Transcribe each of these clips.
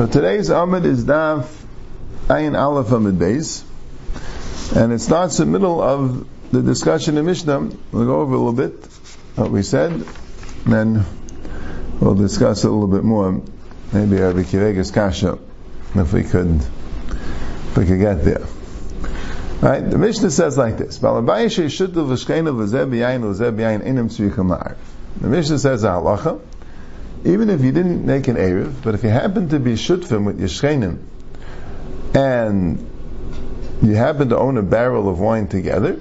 So today's Amid is Daf Ayin Aleph Amid Beis, and it starts in the middle of the discussion in Mishnah. We'll go over a little bit what we said, and then we'll discuss a little bit more. Maybe Rabbi Akiva Eiger's Kasha, if we could, if we could get there. Right? The Mishnah says like this: The Mishnah says halacha even if you didn't make an Erev, but if you happen to be Shutfim with your Yishchenim, and you happen to own a barrel of wine together,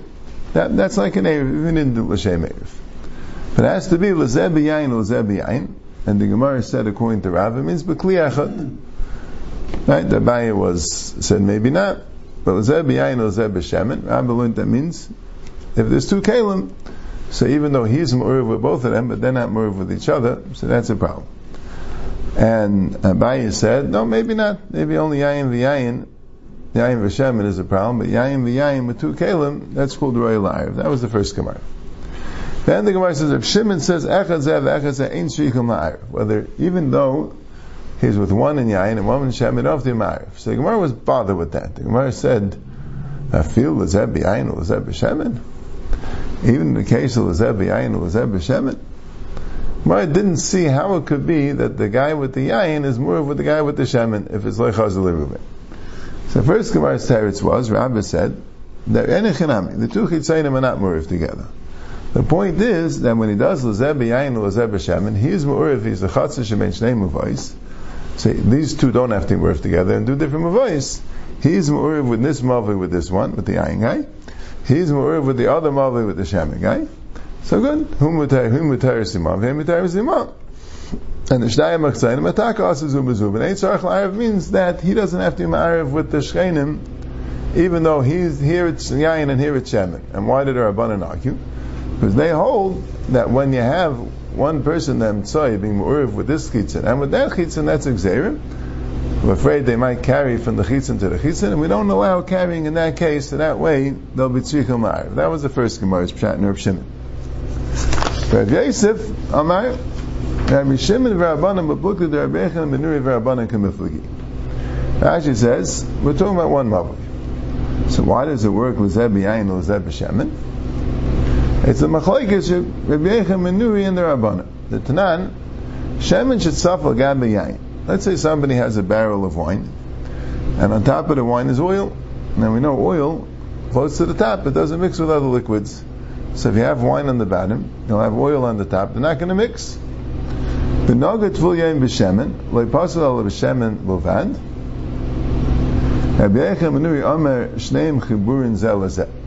that, that's like an Erev, even in the L'Shem Erev. But it has to be L'zeh B'yayin, L'zeh B'yayin, and the Gemara said according to Rav, it means B'kli Echad. Right? The Abaye was, said maybe not, but L'zeh B'yayin, L'zeh B'shemen, Rav learned that means, if there's two Kalim, so even though he's Mu'uriv with both of them, but they're not Mu'uriv with each other, so that's a problem. And Abaye said, no, maybe not. Maybe only Yayin v'Yayin, Yayin v'Shemin is a problem, but Yayin v'Yayin with two Kalim, that's called Roy La'ariv. That was the first Gemara. Then the Gemara says, if Shimon says, Echad Zev, Ein Shrikum La'ariv. Whether, even though he's with one in Yayin and one in Shemin, off the Ma'ariv. So the Gemara was bothered with that. The Gemara said, I feel Lezeb b'Yayin, Lezeb b'Shemin. Even in the case of Lezeb Yayin or Lezeb Shemin, I didn't see how it could be that the guy with the Yayin is more with the guy with the Shemin if it's Lechaz Reuven. So first Gemara's teretz was, Rabbi said, that Enechinami, the two Chitzayim are not Muriv together. The point is that when he does Lezeb Yayin or Lezeb Shemin, he's Muriv, he's the Chatzah Shemen Shnei Muvais. So these two don't have to work together and do different Muvais. He's Muriv with this Mavi with this one, with the Yayin guy. He's more with the other Mavi with the Shaman guy. Eh? So good. Whom mutayr simam, v'hem mutayr simam. And the Shnaya Machzayim attack also zubazub. And Eitzarach La'arav means that he doesn't have to be Ma'arav with the Shchenim, even though he's here at Yayin and here at Shemin. And why did our Rabbanan argue? Because they hold that when you have one person, the Mitzvah, being Mu'uriv with this chitzin, and with that chitzin, that's Xerim, we're afraid they might carry from the chitzin to the chitzin, and we don't allow carrying in that case, so that way they'll be tzrichel ma'ariv. That was the first Gemara's pshat in Reb Shimon. Rav Yosef, Amar, Rabbi Shimon v'Rabbanan b'blukah d'Rabbeichan b'nuri v'Rabbanan k'miflagi. Rashi says, we're talking about one mavli. So why does it work l'zeb b'yayin l'zeb b'shemin? It's the machlekes Rabbi Yochanan ben Nuri and the Rabbanan. The Tanan, Shemin should suffer gab b'yayin. Let's say somebody has a barrel of wine, and on top of the wine is oil. Now we know oil close to the top, it doesn't mix with other liquids. So if you have wine on the bottom, you'll have oil on the top. They're not going to mix.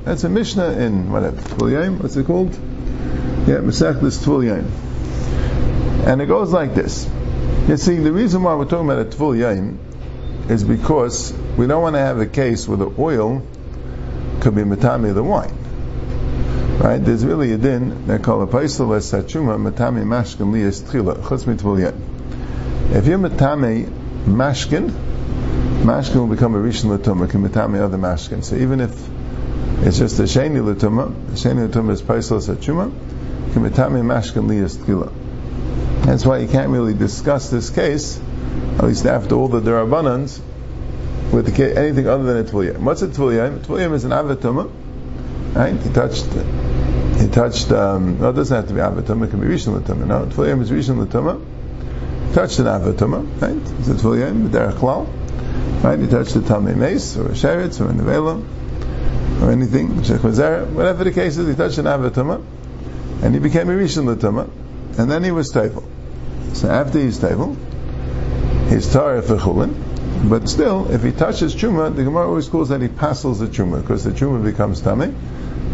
That's a Mishnah in whatever Tvul What's it called? Yeah, Masechtas Tvul And it goes like this. You see, the reason why we're talking about a tvul yain is because we don't want to have a case where the oil could be matami the wine. Right? There's really a din they call a paisel es sachuma matami mashkin liyas tchila chutz mitvul yain. If you're matami mashkin, mashkin will become a rishon latuma, can matami other mashkin. So even if it's just a sheni latuma, sheni latuma is paisel es sachuma, can matami mashkin liyas tchila. That's why you can't really discuss this case, at least after all the derabanans, with the, anything other than a tvuliyim. What's a tvuliyim? Tvuliyim is an avatuma, right? He touched, he touched. Um, no, it doesn't have to be avatuma. It can be rishon latuma. No, tvuliyim is rishon latuma. Touched an avatuma, right? It's a tvuliyim, derech klal, right? He touched a tamei mace or a sheretz or a nevela or anything, whatever the case is. He touched an avatuma, and he became a rishon latuma, and then he was table. So after he's table, he's Torah for chulin. But still, if he touches truma, the Gemara always calls that he passes the truma because the truma becomes tummy.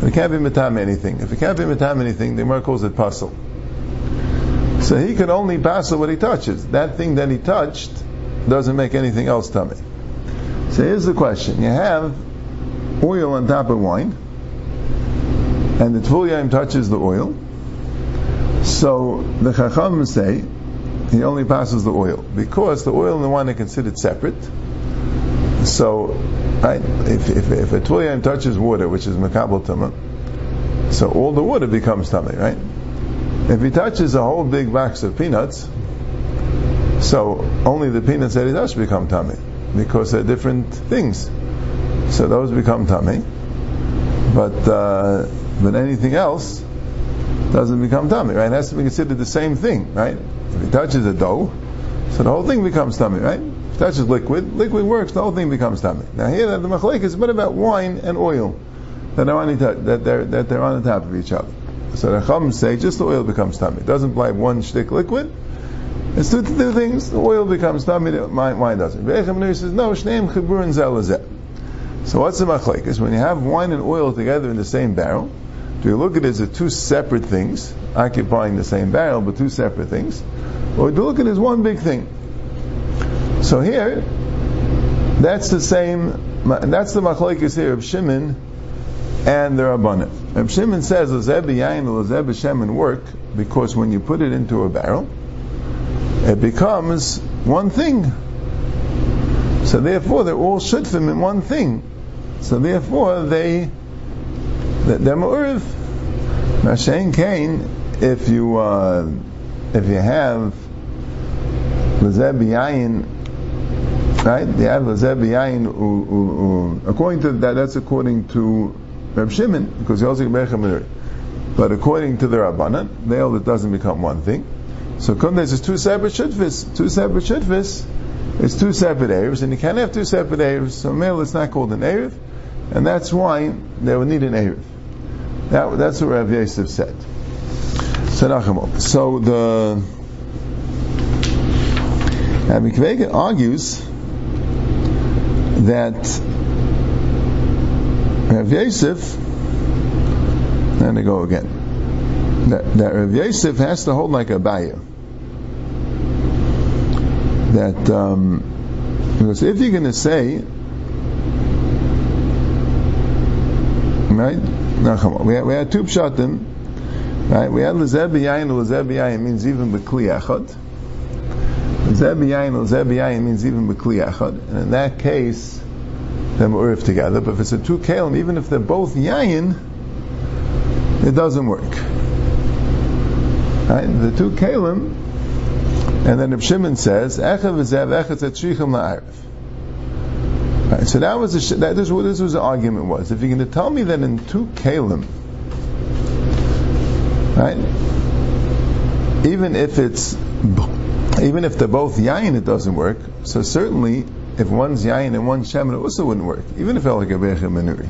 It can't be matam anything. If it can't be matam anything, the Gemara calls it pasul. So he can only passel what he touches. That thing that he touched doesn't make anything else tummy. So here's the question: You have oil on top of wine, and the tvul touches the oil. So the chacham say he only passes the oil because the oil and the wine are considered separate. So, right, if, if, if a tulayim touches water, which is makabel tuma, so all the water becomes tummy, right? If he touches a whole big box of peanuts, So only the peanuts that he does become tummy because they're different things. So those become tummy, but uh, but anything else doesn't become tummy, right? It has to be considered the same thing, right? If he touches the dough, so the whole thing becomes tummy, right? If he touches liquid, liquid works, the whole thing becomes tummy. Now here, the machlek is bit about wine and oil that are on the, that they're that they're on the top of each other. So the Chum say just the oil becomes tummy. It doesn't apply one shtick liquid. It's two, two things. The oil becomes tummy. Wine, wine doesn't. Be'echem says no. Shneim chiburin zelazeh. So what's the machlekes? When you have wine and oil together in the same barrel, do you look at it as two separate things, occupying the same barrel, but two separate things? Or you look at it as one big thing? So here, that's the same, that's the machlekes here of Shimon and the Rabbanim. Reb Shimon says, Lezeb yain lezeb shemen work, because when you put it into a barrel, it becomes one thing. So therefore, they're all shutfim in one thing. So therefore, they they're ma'uriv. Mashain Kain, if you uh, if you have yain, right? You have yain. According to that, that's according to Reb Shimon, because he also But according to the Rabbanan, hold it doesn't become one thing. So Kundes is two separate shutfis. Two separate shutfis. It's two separate Arabs, and you can't have two separate Arabs. So male, it's not called an Arab, and that's why they would need an Arab. That, that's what Rav Yosef said. So the Rabbi Akiva Eiger argues that Rav Yosef, and I go again, that, that Rav Yosef has to hold like Abaye. That, um, because if you're going to say, right, we had, we had two pshatim, right, we had lezeb yayin, lezeb yayin means even bekli echad, lezeb yayin, lezeb yayin means even bekli echad, and in that case, they're urif together. But if it's a two kalim, even if they're both yayin, it doesn't work. Right? The two kalim, and then Reb Shimon says, "Echav v'zev echad tzrichim la'arif." Right, so that was a, that is what this was the argument was. If you're going to tell me that in two kalim, right, even if it's even if they're both yain, it doesn't work. So certainly if one's yain and one's shemen, it also wouldn't work, even if elagabecha menuri.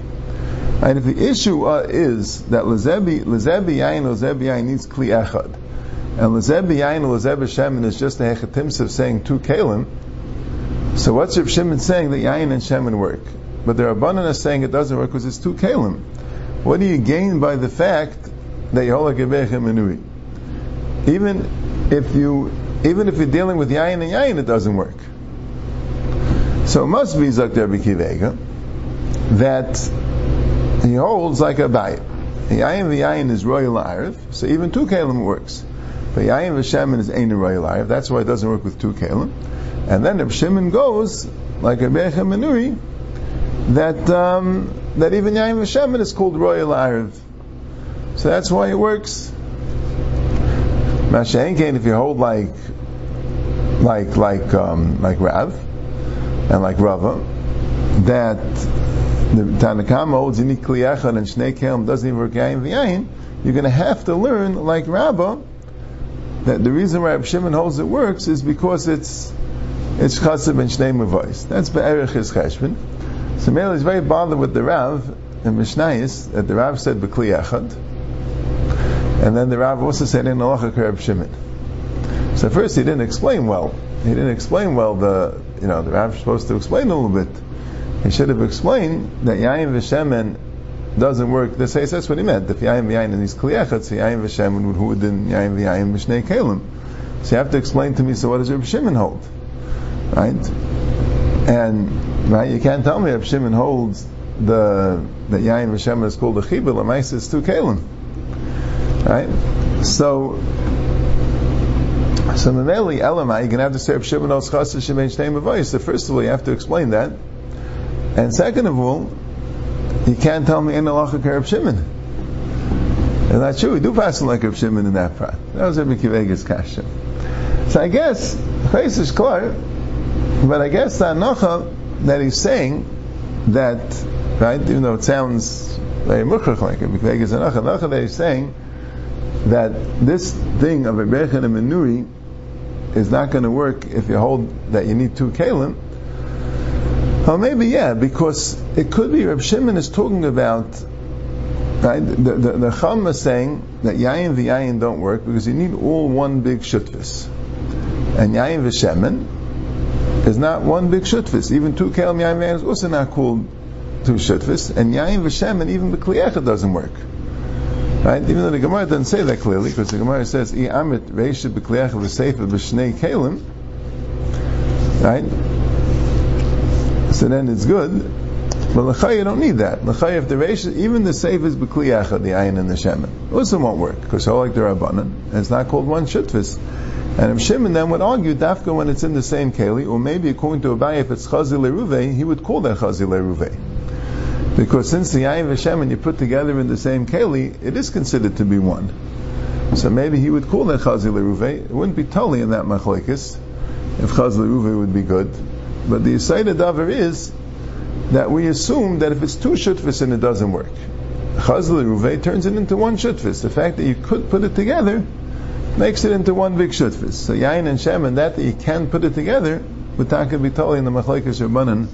And if the issue uh, is that lezebi lezebi yayin lezebi yayin needs kli echad, and lezebi yayin lezebi shemen is just a hechatimsa of saying two kalim, so what's Reb Shimon saying that yain and shemen work? But the Rabbanan is saying it doesn't work because it's two kalim. What do you gain by the fact that you hold like a menuri? Even if you even if you're dealing with yayin and yayin, it doesn't work. So it must be Zakter B'Kivega that he holds like a bayit. Yayin v'yayin is royal arif, so even two kalim works. But yayin v'shemen is ain't a royal arif. That's why it doesn't work with two kalim. And then if Shimon goes like a Becha Menuri, that um, that even yayin v'shemen is called royal arif. So that's why it works. Mashenkein, if you hold like like like um, like Rav and like Rava, that the Tanakama holds Echad and Shnei Kelm doesn't even work Yayin V'Yayin, you're going to have to learn, like Rabbah, that the reason Rab Shimon holds it works is because it's it's Chasib and Shnei Mavais. That's Be'erich his Cheshbon. So Mele is very bothered with the Rav in Mishnayis that the Rav said B'Kli Echad, and then the Rav also said in Alacha Rab Shimon. So first he didn't explain well. He didn't explain well the you know, the Rav is supposed to explain a little bit. He should have explained that Yayin v'Shemen doesn't work. This says that's what he meant. If Yayin v'Yayin and he's kliyachat, so Yayin v'Shemen would who didn't Yayin v'Yayin v'Shnei Kalim. So you have to explain to me. So what does Reb Shimon hold? Right? And right, you can't tell me Reb Shimon holds the that Yayin v'Shemen is called a chibur. Lamaisa is two kalim. Right? So so Mameli Elamai, you're to have to say Shimon Oschasa Shemein Shnei Mavayis. So first of all, you have to explain that. And second of all, you can't tell me in Alacha Kereb Shimon. And that's true. We do pass like Reb Shimon in that part. That was Rabbi Akiva Eiger's kasha. So I guess Face is clear, but I guess the Anocha that he's saying that, right, even though it sounds very like it, because the Anocha that he's saying that this thing of a Berchen and Menuri is not going to work if you hold that you need two kalim. Well, maybe yeah, because it could be Reb Shimon is talking about right. The the, the Chum is saying that yayin v'yayin don't work because you need all one big shutfis, and yayin v'shemen is not one big shutfis. Even two kalim yayin v'yayin is also not called two shutfis, and yayin v'shemen even the kliyecha doesn't work. Right? Even though the Gemara doesn't say that clearly, because the Gemara says, "I amit reisha b'kliach v'seifa b'shnei kalim." Right? So then it's good. But l'chay you don't need that. L'chay if the reisha, even the seif is b'kliach the ayin and the shemen, also won't work because all like the rabbanon, it's not called one shutfis. And if Shimon then would argue dafka when it's in the same keli, or maybe according to Abaye, if it's chazi leruve, he would call that chazi leruve. Because since the Yayin Hashem you put together in the same Keli, it is considered to be one. So maybe he would call that Chazi Leruve. It wouldn't be totally in that Machlekes, if Chazi Leruve would be good. But the Yisaida Davar is that we assume that if it's two Shutfis and it doesn't work, Chazi Leruve turns it into one Shutfis. The fact that you could put it together makes it into one big Shutfis. So Yain and Shem and that that you can put it together, would taka be totally in the Machlekes Rabbanan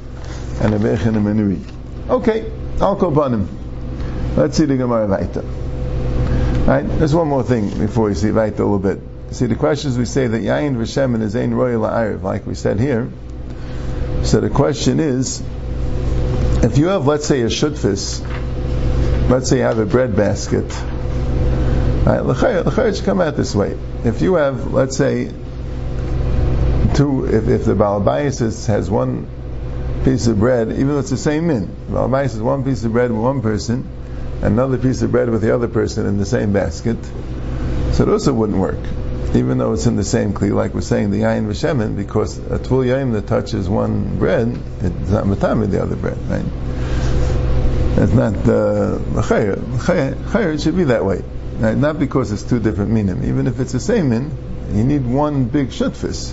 and the Bechin and Menuri. Okay, I'll call Banim. Let's see the Gemara Vaita. Right, there's one more thing before we see Vaita a little bit. See, the questions we say that Yain V'Shem is Ein Royal La'ariv, like we said here. So the question is, if you have, let's say, a shutfis, let's say you have a bread basket, right, l'chayr should come out this way. If you have, let's say, two, if, if the Balabayas has one piece of bread, even though it's the same min. Rabbi says one piece of bread with one person, another piece of bread with the other person in the same basket. So it also wouldn't work, even though it's in the same kli, like we're saying the yain v'shemen, because a tvul yain that touches one bread, it's not matam with the other bread, right? It's not the uh, chayr. It should be that way, right? Not because it's two different minim. Even if it's the same min, you need one big shutfis.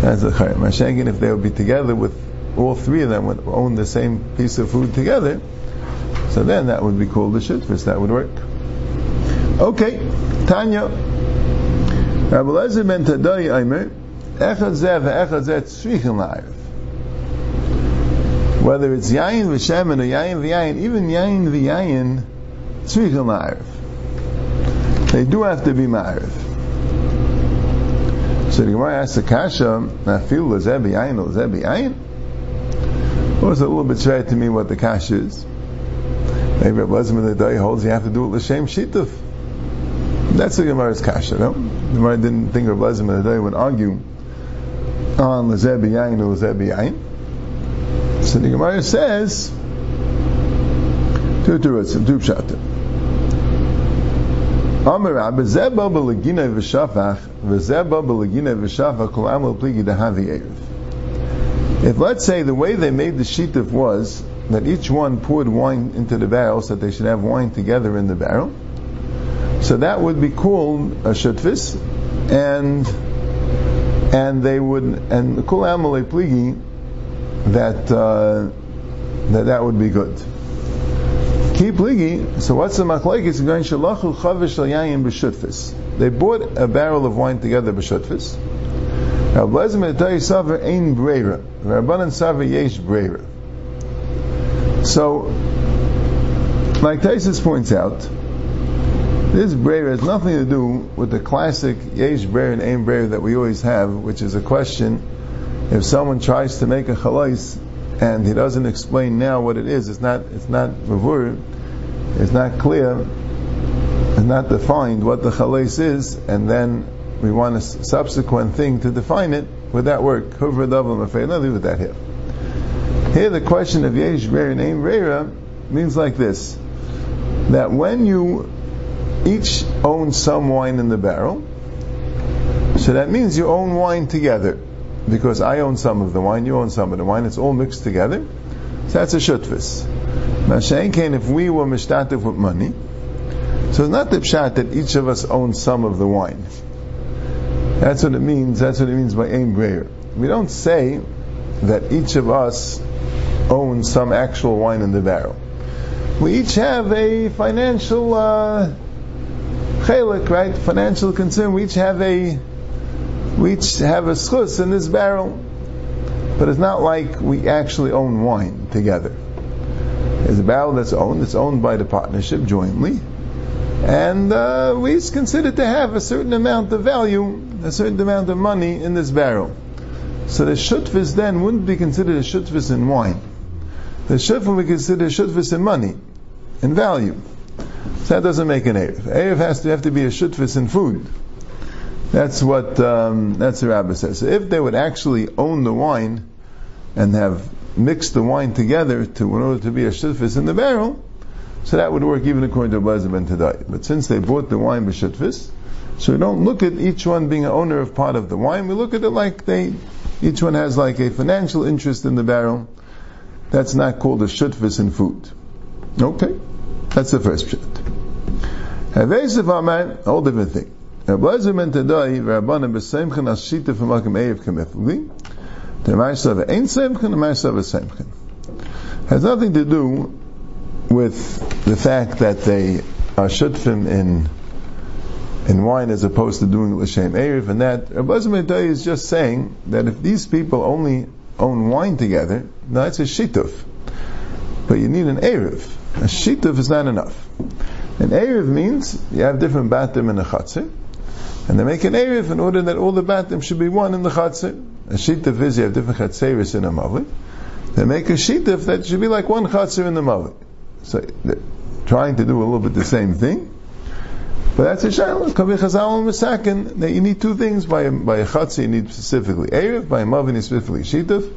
That's a chayr. Mashagin, if they would be together with all three of them would own the same piece of food together, so then that would be called the shitfus. That would work. Okay, Tanya. Rabbi Lezer ben Tadai Aimer, Echad Zeh ve'echad Zeh tzrichin la'ariv. Whether it's Yayin v'shemen or Yayin v'yayin, even Yayin v'yayin, tzrichin la'ariv. They do have to be ma'ariv. So the Gemara asks the Kasha, Nafil l'zeh b'yayin l'zeh b'yayin? Was a little bit shy to me what the kash is. Maybe it wasn't the day holds you have to do it l'shem shituf. That's the Gemara's kasha, no? The Gemara didn't think of Lazim the day would argue on l'zeh b'yayin or l'zeh b'yayin. So the Gemara says, two terutzim, two pshatim. Amar Rabbi Zeba b'legina v'shafach v'zeba b'legina v'shafach kol amal pligi dahavi. If let's say the way they made the shituf was that each one poured wine into the barrel so that they should have wine together in the barrel, so that would be called a shutfis, and and they would and kul amalei pligi that uh, that that would be good. Ki pligi. So what's the machlekes going shalachu chavish yayin b'shutfis? They bought a barrel of wine together b'shutfis. Now, blazim etai saver ein breira. Rabbanan saver yesh breira. So, like Taisus points out, this breira has nothing to do with the classic yesh breira and ein breira that we always have, which is a question if someone tries to make a chalais and he doesn't explain now what it is, it's not it's not mavur, it's not clear, it's not defined what the chalais is, and then we want a subsequent thing to define it, would that work? Huvra double I'll leave it that here. Here the question of Yesh Reira name Reira means like this that when you each own some wine in the barrel, so that means you own wine together. Because I own some of the wine, you own some of the wine, it's all mixed together. So that's a shutfis. Mashenkein, if we were mishtatif with money, so it's not the pshat that each of us owns some of the wine. That's what it means. That's what it means by aim brayer. We don't say that each of us owns some actual wine in the barrel. We each have a financial uh, chelik, right? Financial concern. We each have a we each have a schus in this barrel, but it's not like we actually own wine together. It's a barrel that's owned. It's owned by the partnership jointly, and uh, we each consider to have a certain amount of value, a certain amount of money in this barrel. So the shutvis then wouldn't be considered a shutvis in wine. The shutvis would be considered a shutvis in money, in value. So that doesn't make an Erev. Erev has to have to be a shutvis in food. That's what um, that's the rabbi says. So if they would actually own the wine and have mixed the wine together to in order to be a shutvis in the barrel, so that would work even according to Abazim and Tadai. But since they bought the wine by shutvis, so we don't look at each one being an owner of part of the wine. We look at it like they each one has like a financial interest in the barrel. That's not called a shutvis in food. Okay, that's the first pshat. Havesiv different thing. Rabbanim ashita kemefli. The the. Has nothing to do with the fact that they are shutfim in in wine as opposed to doing l'shem erev, and that Rabbi is just saying that if these people only own wine together, that's a shituf. But you need an erev. A shituf is not enough. An erev means you have different batim in a chatzir, and they make an erev in order that all the batim should be one in the chatzir. A shituf is you have different chatziris in a mavli. They make a shituf that should be like one chatzir in the mavli. So trying to do a little bit the same thing. But that's a shaila. Kavi chazal and misakin that you need two things by a, by a chatzir. You need specifically erev, by a mavi you need specifically shituf.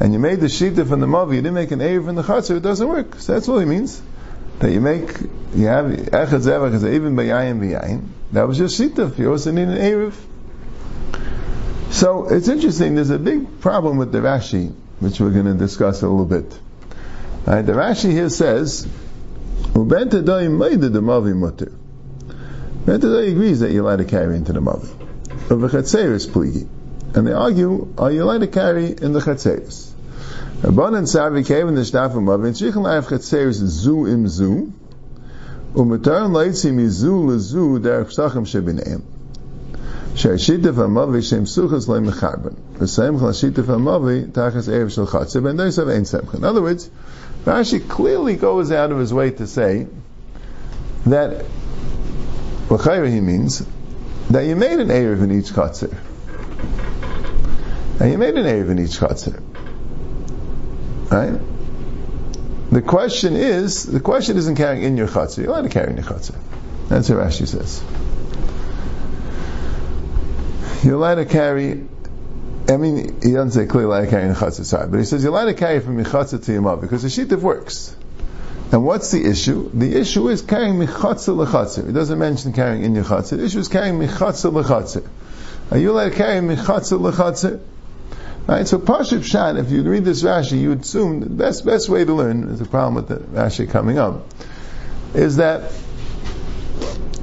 And you made the shituf and the mavi. You didn't make an erev in the chatzir. It doesn't work. So that's all he means. That you make you have echad zevach even by yayin v'yayin. That was just shituf. You also need an erev. So it's interesting. There's a big problem with the Rashi, which we're going to discuss a little bit. The Rashi here says, "Uben tadayim meida the mavi mutter." Mentadai agrees that you're allowed to carry into the mother. But the chatzeris pligi. And they argue, are you allowed to carry in the chatzeris? Rabban and Savi came in the Shtaf of Mavin, Shichan Laif chatzeris zu im zu, ומותר להיצי מזו לזו דרך פסחם שביניהם. שהשיטף המווי שהם סוכס להם מחרבן. וסמך לשיטף המווי תחס ערב של חצה, ואין דייסב אין סמך. In other words, Rashi clearly goes out of his way to say that L'chayra he means that you made an Erev in each Chatzir. And you made an Erev in each Chatzir. Right? The question is, the question isn't carrying in your Chatzir. You're allowed to carry in your Chatzir. That's what Rashi says. You're allowed to carry I mean, he doesn't say clearly allowed to carry in the chatzah, sorry, but he says you're allowed to carry from your chatzah to your mouth because the shittif works. And what's the issue? The issue is carrying michatzer lechatzer. It doesn't mention carrying in your. The issue is carrying michatzer lechatzer. Are you allowed to carry michatzer lechatzer? Right, so Pashup Shan, if you read this Rashi, you would assume the best, best way to learn, there's a problem with the Rashi coming up, is that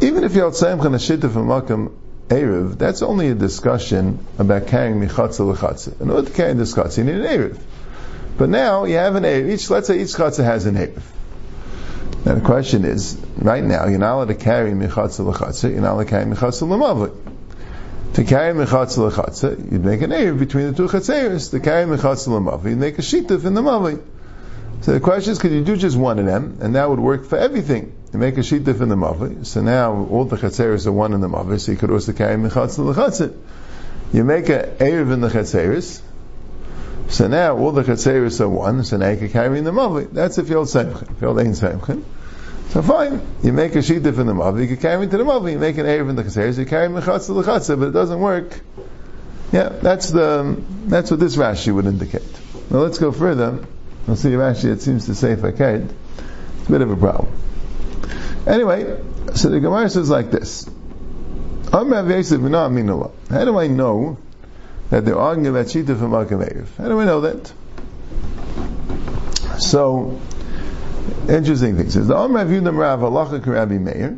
even if you're outside from a shitta from Makam Erev, that's only a discussion about carrying michatzer lechatzer. In order to carry this chatzah, you need an Erev. But now you have an Erev, each, let's say each chatzah has an Erev. Now the question is, right now, you're not allowed to carry mechatza lechatza, you're not allowed to carry mechatza lemavli. To carry mechatza lechatza, you'd make an air between the two chatzeres. To carry mechatza lemavli, you'd make a shituf in the mavli. So the question is, could you do just one of them, and that would work for everything? You make a shituf in the mavli, so now all the chatzeres are one in the mavli, so you could also carry mechatza lechatza. You make an erev in the chatzeres, so now all the chatzeris are one, so now you can carry in the mavli. That's if you're seimchen. If you're ein seimchen. So fine, you make a shittif in the mavli, you can carry into the mavli, you make an erev in the chatzeris, you carry mechatz to the chatzer, but it doesn't work. Yeah, that's the, that's what this Rashi would indicate. Now let's go further. We'll see Rashi, it seems to say faked. It's a bit of a problem. Anyway, so the Gemara says like this. How do I know that they're arguing about Shita from Malkam Erev. How do we know that? So, interesting thing. Says, the Rav Yudam Rav Halacha Rabbi Meir,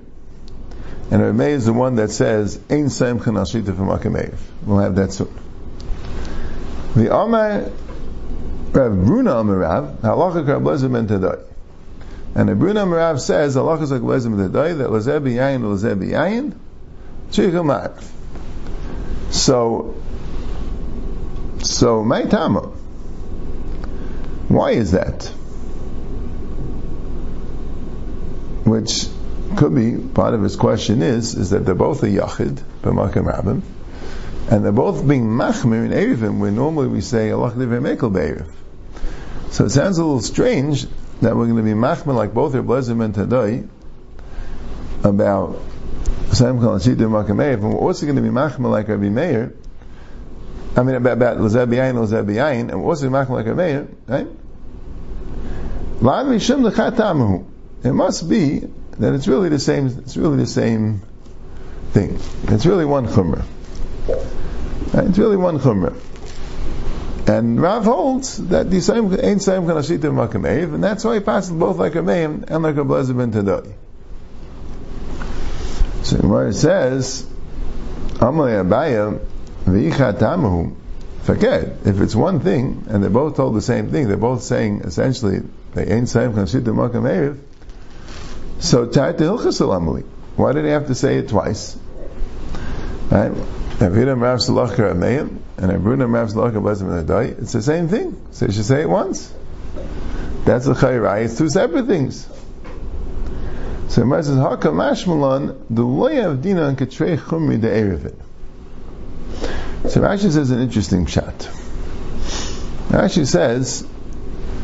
And Rav Meir is the one that says, Ein Saim Chan Shita F'Makim We'll have that soon. The Amar Rav Bruna Halacha Rav Lezer Ben Tadai. And Rav Bruna Amarav says, Halacha Lezer Ben Tadai, that Lezer B'Yayin, Lezer B'Yayin, Tzricha So, so, my Tama. Why is that? Which could be part of his question is is that they're both a yachid b'makam rabbim, and they're both being machmir in erivim, where normally we say Allah mekel be'eriv. So it sounds a little strange that we're going to be machmir like both Rebbetzim and Tadai about Sam Kal Shita Makam and we're also going to be machmir like Rabbi Meir. I mean about about Lazab Yain, Lazab Yain, and we're also like Rabbi Meir, right? It must be that it's really the same. It's really the same thing. It's really one chumrah. Right? It's really one chumrah. And Rav holds that the same ain't same kind of shita makam and that's why he passes both like a meim and like a blazer ben tadai. So it says, Amalei Abaya if it's one thing and they both told the same thing. They're both saying essentially they ain't makam so. Why did he have to say it twice? Right? Aviram Rav Salachar Ameim and Abrunam Rav Salachar Bazim Adai. It's the same thing. So you should say it once. That's the Chayrai. It's two separate things. So Rav says, Haka Mashmalan, the Loya of Dina and Katrei Chumri de Erevit. So Rashi says an interesting shot. Rashi says,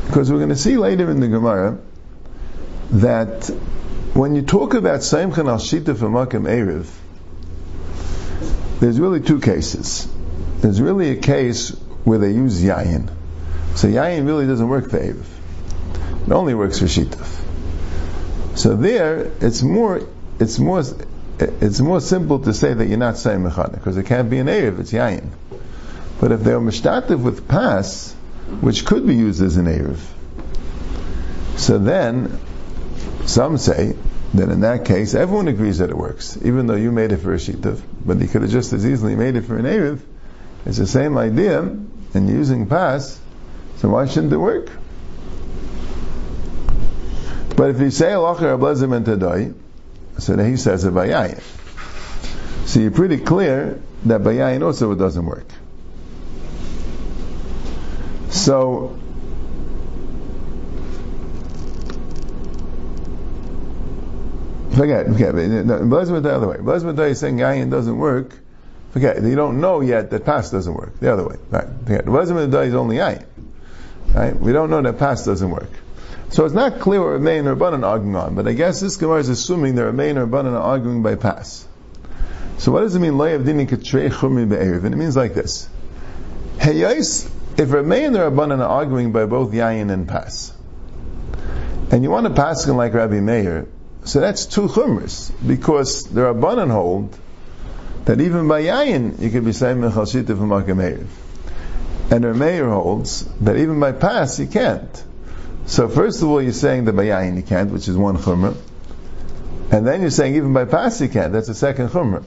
because we're going to see later in the Gemara, that when you talk about Saimchan al Shita for Makam Erev, there's really two cases. There's really a case where they use Yayin. So Yayin really doesn't work for Erev. It only works for Shitaf. So there, it's more, it's more, it's more simple to say that you're not saying Mechana, because it can't be an Erev, it's Yayin. But if they're Mishtativ with Pas, which could be used as an Erev, so then some say that in that case, everyone agrees that it works, even though you made it for a shitav, but you could have just as easily made it for an Erev. It's the same idea, and using pas, so why shouldn't it work? But if you say alacher ablezim and tadoi, so then he says a bayayin. So you're pretty clear that bayayin also doesn't work. So Forget, forget. No, the other way. Blazim is saying Yayin doesn't work. Forget. You don't know yet that Pas doesn't work. The other way. Right. Blazim is only Yayin. Right? We don't know that Pas doesn't work. So it's not clear what Remain or Rabbanan arguing on, but I guess this Gemara is assuming that Remain or Rabbanan are arguing by pass. So what does it mean, Lay of Dini Katrei Chumri? And it means like this. Heyais, if Remain or Rabbanan are arguing by both Yayin and pass, and you want to pass like Rabbi Meir, so that's two chumras, because the Rabbanan hold that even by Yayin you could be saying Mechal Shita from Makameiv. And Meir holds that even by pass you can't. So first of all you're saying that by Yayin you can't, which is one chumrah. And then you're saying even by Pas you can't, that's a second chumrah.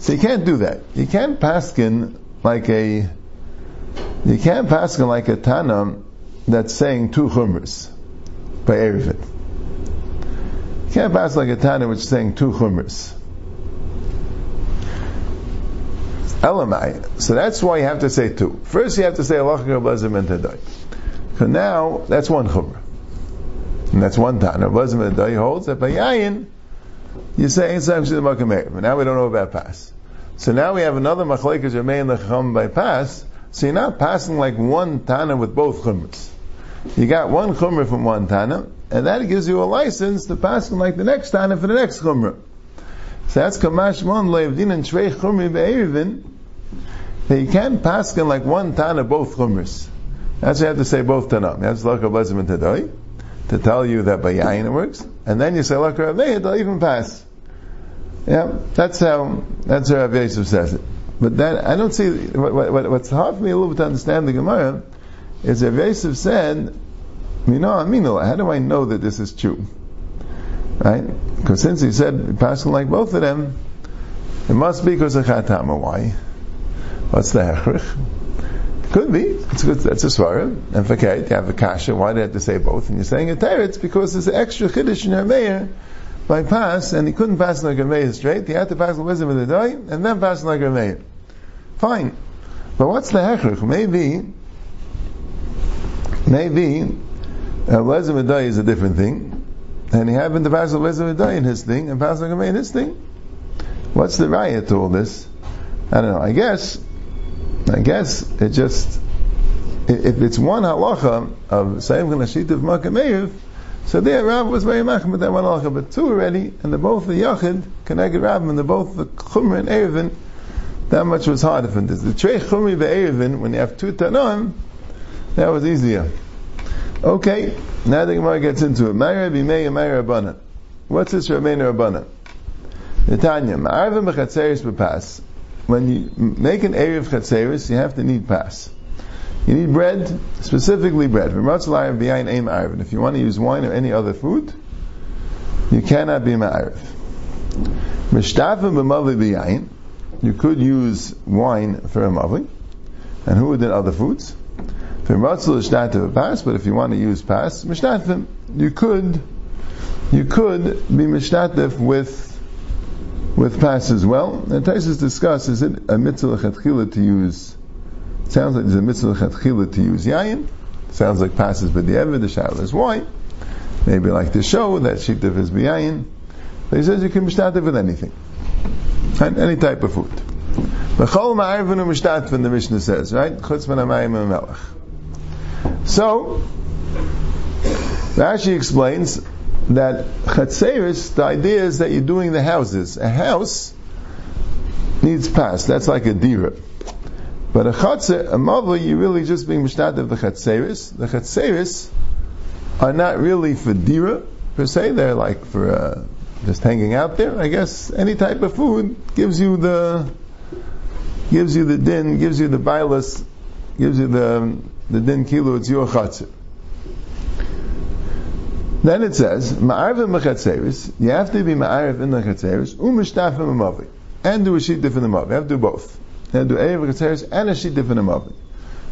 So you can't do that. You can't paskin like a, you can't paskin like a Tanam that's saying two chumras by Erevin You can't pass like a Tana which is saying two chumras. Elamai. So that's why you have to say two. First you have to say Allah and Tadai. So now that's one chumrah. And that's one Tana. And Tadai holds that by Yayin you say Insam Shid Makameir. But now we don't know about pass. So now we have another Machlekes Remain Lecham by pass. So you're not passing like one Tana with both chumras. You got one chumrah from one Tana, and that gives you a license to pass on like the next Tana for the next Chumrah. So that's Kamash Mon Leivdin and Shrei Chumri Be'erivin, that you can't pass on like one Tana both Chumras. That's you have to say both Tanam. You have to and Tadoi, to tell you that by Yain it works, and then you say look at they'll even pass. Yeah, that's how, that's how Rav Yosef says it. But that, I don't see, what, what, what's hard for me a little bit to understand the Gemara, is Rav Yosef said, Mino Amino, how do I know that this is true? Right? Because since he said passing like both of them, it must be because of Chatama. Why? What's the hechrich? Could be. It's good. That's a svara. And for Kate, you have a kasha. Why do you have to say both? And you're saying a teretz because there's an extra chiddush in her mayor by pass, and he couldn't pass like a straight. He had to pass the wisdom of the day, and then pass like a. Fine. But what's the hechrich? Maybe, maybe, uh, wisdom of the day is a different thing, and he happened to pass the wisdom of the day in his thing, and pass like a mayor in his thing. What's the riot to all this? I don't know. I guess, I guess it just, if it's one halacha of Sayyim Ganashit of Makameyev, so there Rav was very machmir that one halacha, but two already, and they're both the Yachid, connected Rav, and they're both the Chumra and Erevin, that much was harder for this. The Trey Chumri Be'erevin, when you have two Tanon, that was easier. Okay, now the Gemara gets into it. Meir Bimei and Meir Abana. What's this Rabbeinu Abana? Netanya, Ma'arvim B'chatzeris B'pas. When you make an area of Chatzeris, you have to need pas. You need bread, specifically bread. If you want to use wine or any other food, you cannot be ma'ariv. You could use wine for a mavli, and who would then other foods? pass, But if you want to use pas, you could you could be mishtatif with with pas as well. And Taisus discuss is it a mitzvah chatchila to use? Sounds like there's a mitzvah chatchila to use yayin. Sounds like passes but the ever the shadow is why. Maybe like to show that shitav is biyayin. But he says you can mishtatif with anything, and any type of food. B'chol ma'arvin u'mishtatif, the Mishnah says, right? Chutz min ha'mayim melech. So, Rashi explains that chatzeris, the idea is that you're doing the houses. A house needs pass. That's like a dira. But a chatzer, a mother, you're really just being mishnat of the chatzeris. The chatzeris are not really for dira per se. They're like for uh, just hanging out there. I guess any type of food gives you the gives you the din, gives you the bilas, gives you the the din kilo. It's your chatzer. Then it says, Ma'arvim mechatzeris, you have to be ma'arv in the chatzeris, u'mishtafim amavi, and do a sheet in the mavi. You have to do both. You have to do erev chatzeris and a sheet in the mavi.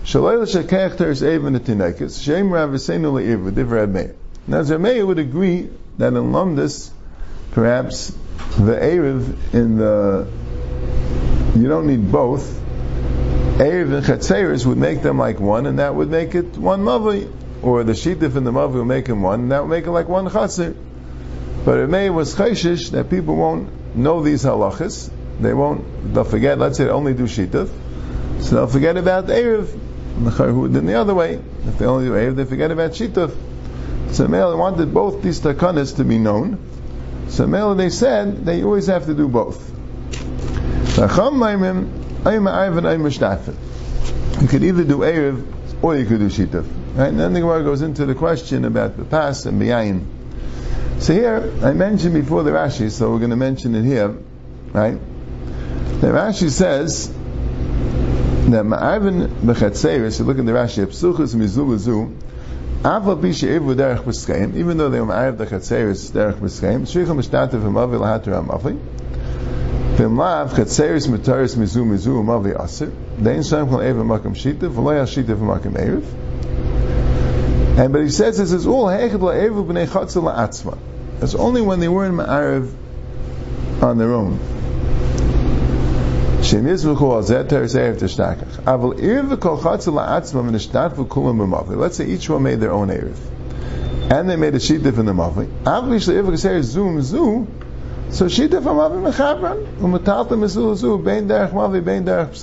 Shalei l'shakech teres erev in the tinekes, shem rav v'seinu le'erev, divrei meir. Now, Zermeir would agree that in Lumdus, perhaps the erev in the, you don't need both, erev and chatzeris would make them like one, and that would make it one mavi or the shittif in the mavi will make him one, and that will make it like one chaser. But it may was chayshish that people won't know these halachas. They won't. They'll forget. Let's say they only do shittif, so they'll forget about erev. Then the other way, if they only do erev, they forget about shittif. So Mela wanted both these takanas to be known. So Mela they said they always have to do both. You could either do erev or you could do shittif. Right? And then the Gemara goes into the question about the pas and biyayin. So here, I mentioned before the Rashi, so we're going to mention it here, right? The Rashi says that ma'arvin b'chatzeris, you look at the Rashi, psuchus mizulazu, aval pisha evu derech b'skeim, even though they were ma'arv the chatzeris derech b'skeim, shricham mishtatav ha'mavi l'hatar ha'mavi, v'mlav chatzeris mitaris mizu mizu ha'mavi asir, dein shem kol eva makam shita, v'lo yal shita v'makam erev, and but he says this is all It's only when they were in Ma'ariv on their own. Let's say each one made their own Erev. And they made a Shittif in the Mavli. Zoom Zoom. So Shittif Amavi Mechabran, Umatalta Misul Zu, Bein Derech Mavi, Bein Derech.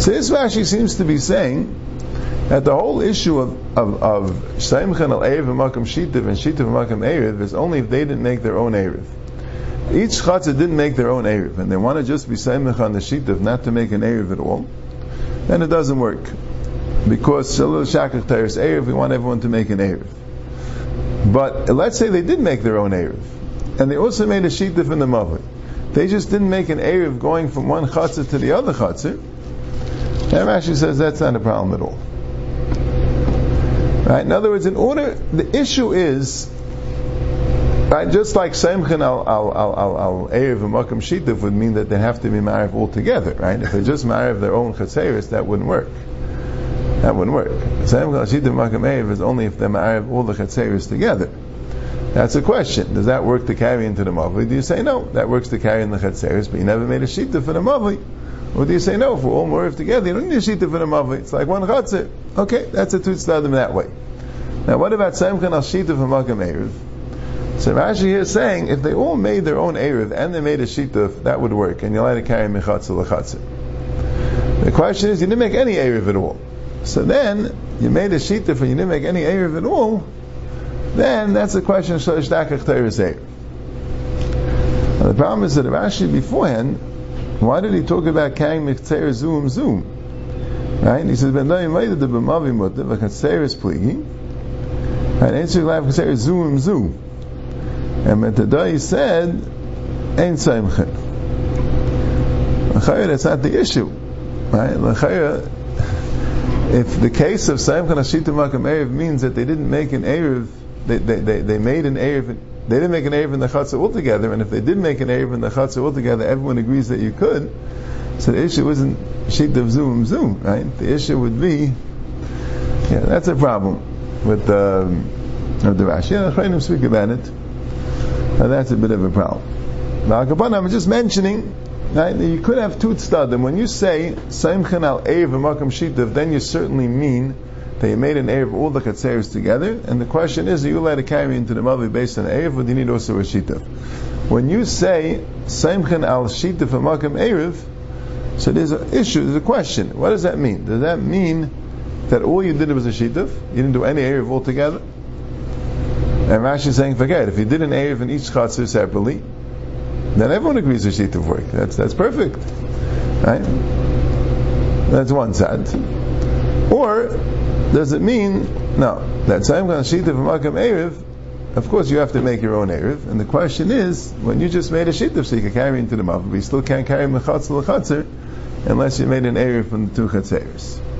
So this Rashi seems to be saying that the whole issue of of, of al Erev and Makam Shitiv and Shitiv and Makam Erev is only if they didn't make their own Erev. Each Chatzah didn't make their own Erev, and they want to just be Shaimchan the Shitiv, not to make an Erev at all, then it doesn't work. Because Shalul Shakach Teres Erev, we want everyone to make an Erev. But let's say they did make their own Erev, and they also made a Shitiv in the Mavli. They just didn't make an Erev going from one Chatzah to the other Chatzah. And Rashi says that's not a problem at all. Right? In other words, in order, the issue is Right, just like Semchen al al and Makam Shituf would mean that they have to be married all together, right? If they just married their own Chatzeris, that wouldn't work. That wouldn't work. Semchen al Shituf Makam Erev is only if they married all the Chatzeris together. That's a question. Does that work to carry into the Mavli? Do you say no? That works to carry in the Chatzeris, but you never made a Shituf for the Mavli. Or do you say no? If we're all Morev together, you don't need a Shituf for the Mavli. It's like one Chatzir. Okay, that's a Tutz that way. Now what about Semchen al Shituf and Makam Erev? So Rashi here is saying if they all made their own Erev and they made a Shituf, that would work, and you're allowed to carry Mechatzel Lechatzel. The question is, you didn't make any Erev at all. So then, you made a Shituf and you didn't make any Erev at all, then that's the question of Shalish Dakach Teres Erev. The problem is that Rashi beforehand, why did he talk about carrying Mechzer Zoom Zoom? Right? He says, Ben Noy Maida de B'mavi Mutta, V'chatzer is Pligi, and Answer Lav Chatzer Zoom Zoom. And Metadai said, Ein Saimchen. L'chayr, that's not the issue. Right? L'chayr, if the case of Saimchen Hashita Makam Erev means that they didn't make an Erev, they, they, they, they made an Erev, they didn't make an Erev in the Chatzah altogether, and if they did make an Erev in the Chatzah altogether, everyone agrees that you could, so the issue isn't Shituf zoom zoom, right? The issue would be, yeah, that's a problem with the, um, of the Rashi. Yeah, the speak about it. Now that's a bit of a problem. Now, I'm just mentioning right, you could have two tzdadim. When you say Saimchen al and Makam Shituf, then you certainly mean you made an Eiv all the Chatzeres together. And the question is, are you allowed to carry into the Mavi based on Eiv, or do you need also a Shituf? When you say Saimchen al Shituf Makam Eiv, so there's an issue, there's a question. What does that mean? Does that mean that all you did was a Shitav? You didn't do any Eiv altogether? And Rashi is saying, forget, if you did an Erev in each Chatzir separately, then everyone agrees with Shita work. That's, that's perfect. Right? That's one side. Or, does it mean, no, that same kind of Shita of Makam Erev, of course you have to make your own Erev, and the question is, when you just made a Shita so you can carry into the Mav, you still can't carry Mechatz L'Chatzir, unless you made an Erev from the two Chatzeres.